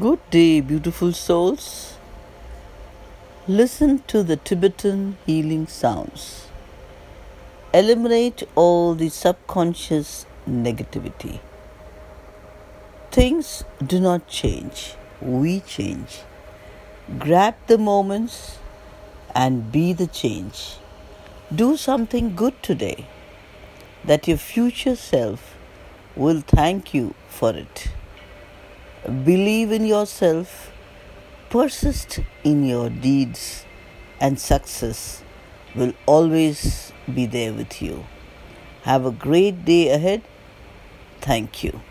Good day, beautiful souls. Listen to the Tibetan healing sounds. Eliminate all the subconscious negativity. Things do not change, we change. Grab the moments and be the change. Do something good today that your future self will thank you for it. Believe in yourself, persist in your deeds, and success will always be there with you. Have a great day ahead. Thank you.